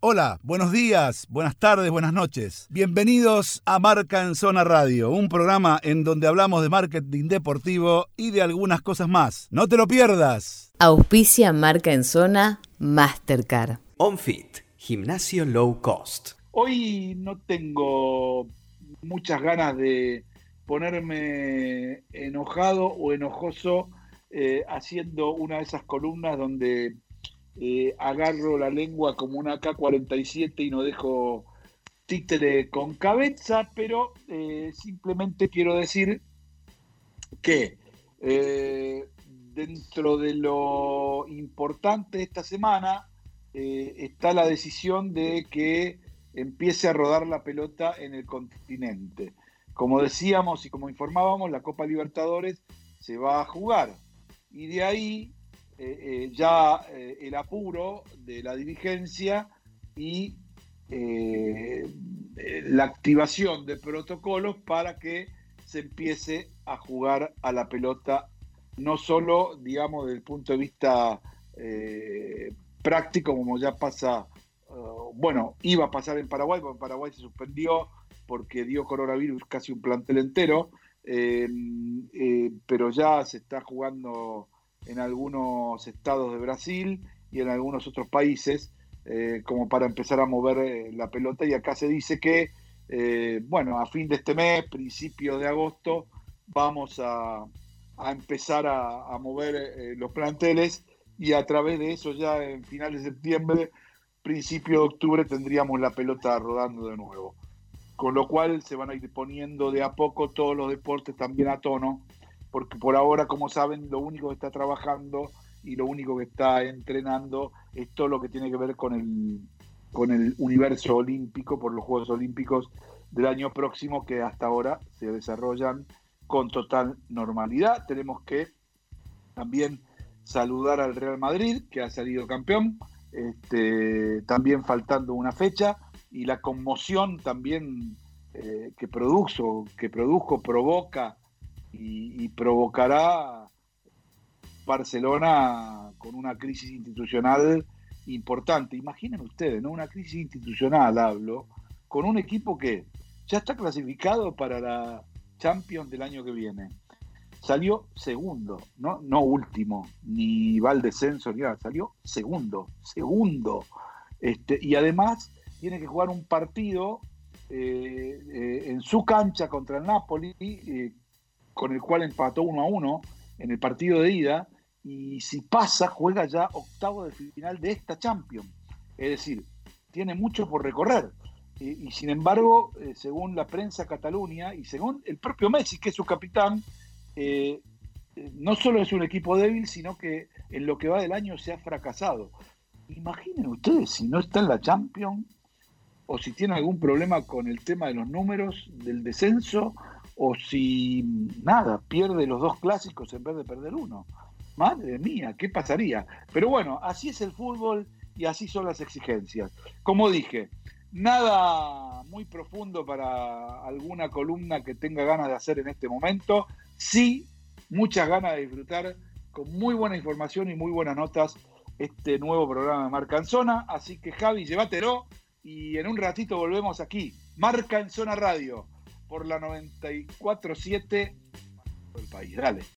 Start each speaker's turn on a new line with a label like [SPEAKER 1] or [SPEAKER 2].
[SPEAKER 1] Hola, buenos días, buenas tardes, buenas noches. Bienvenidos a Marca en Zona Radio, un programa en donde hablamos de marketing deportivo y de algunas cosas más. No te lo pierdas.
[SPEAKER 2] Auspicia Marca en Zona Mastercard.
[SPEAKER 3] OnFit, gimnasio low cost.
[SPEAKER 4] Hoy no tengo muchas ganas de ponerme enojado o enojoso eh, haciendo una de esas columnas donde eh, agarro la lengua como una K-47 y no dejo títere con cabeza, pero eh, simplemente quiero decir que eh, dentro de lo importante de esta semana está la decisión de que empiece a rodar la pelota en el continente. Como decíamos y como informábamos, la Copa Libertadores se va a jugar. Y de ahí eh, eh, ya eh, el apuro de la dirigencia y la activación de protocolos para que se empiece a jugar a la pelota, no solo, digamos, desde el punto de vista práctico, como ya pasa, bueno, iba a pasar en Paraguay, porque en Paraguay se suspendió porque dio coronavirus casi un plantel entero, pero ya se está jugando en algunos estados de Brasil y en algunos otros países, eh, como para empezar a mover eh, la pelota. Y acá se dice que, eh, bueno, a fin de este mes, principio de agosto, vamos a, empezar a, mover los planteles y a través de eso ya en finales de septiembre, principio de octubre, tendríamos la pelota rodando de nuevo. Con lo cual se van a ir poniendo de a poco todos los deportes también a tono porque por ahora, como saben, lo único que está trabajando y lo único que está entrenando es todo lo que tiene que ver con el, con el universo olímpico, por los Juegos Olímpicos del año próximo, que hasta ahora se desarrollan con total normalidad. Tenemos que también saludar al Real Madrid, que ha salido campeón, este, también faltando una fecha, y la conmoción también eh, que produjo, que produjo, provoca y, provocará Barcelona con una crisis institucional importante. Imaginen ustedes, ¿no? Una crisis institucional, hablo, con un equipo que ya está clasificado para la Champions del año que viene. Salió segundo, no, no último, ni va al descenso, ni nada, salió segundo, segundo. Este, y además tiene que jugar un partido eh, eh, en su cancha contra el Napoli, eh, con el cual empató uno a uno en el partido de ida, y si pasa, juega ya octavo de final de esta Champions. Es decir, tiene mucho por recorrer. Y, sin embargo, eh, según la prensa Cataluña y según el propio Messi, que es su capitán, eh, no solo es un equipo débil, sino que en lo que va del año se ha fracasado. Imaginen ustedes si no está en la Champions o si tiene algún problema con el tema de los números del descenso o si nada, pierde los dos clásicos en vez de perder uno. Madre mía, ¿qué pasaría? Pero bueno, así es el fútbol y así son las exigencias. Como dije, nada muy profundo para alguna columna que tenga ganas de hacer en este momento. Sí, muchas ganas de disfrutar con muy buena información y muy buenas notas este nuevo programa de Marca en Zona. Así que Javi, llévatelo y en un ratito volvemos aquí. Marca en Zona Radio por la 94.7 del país. Dale.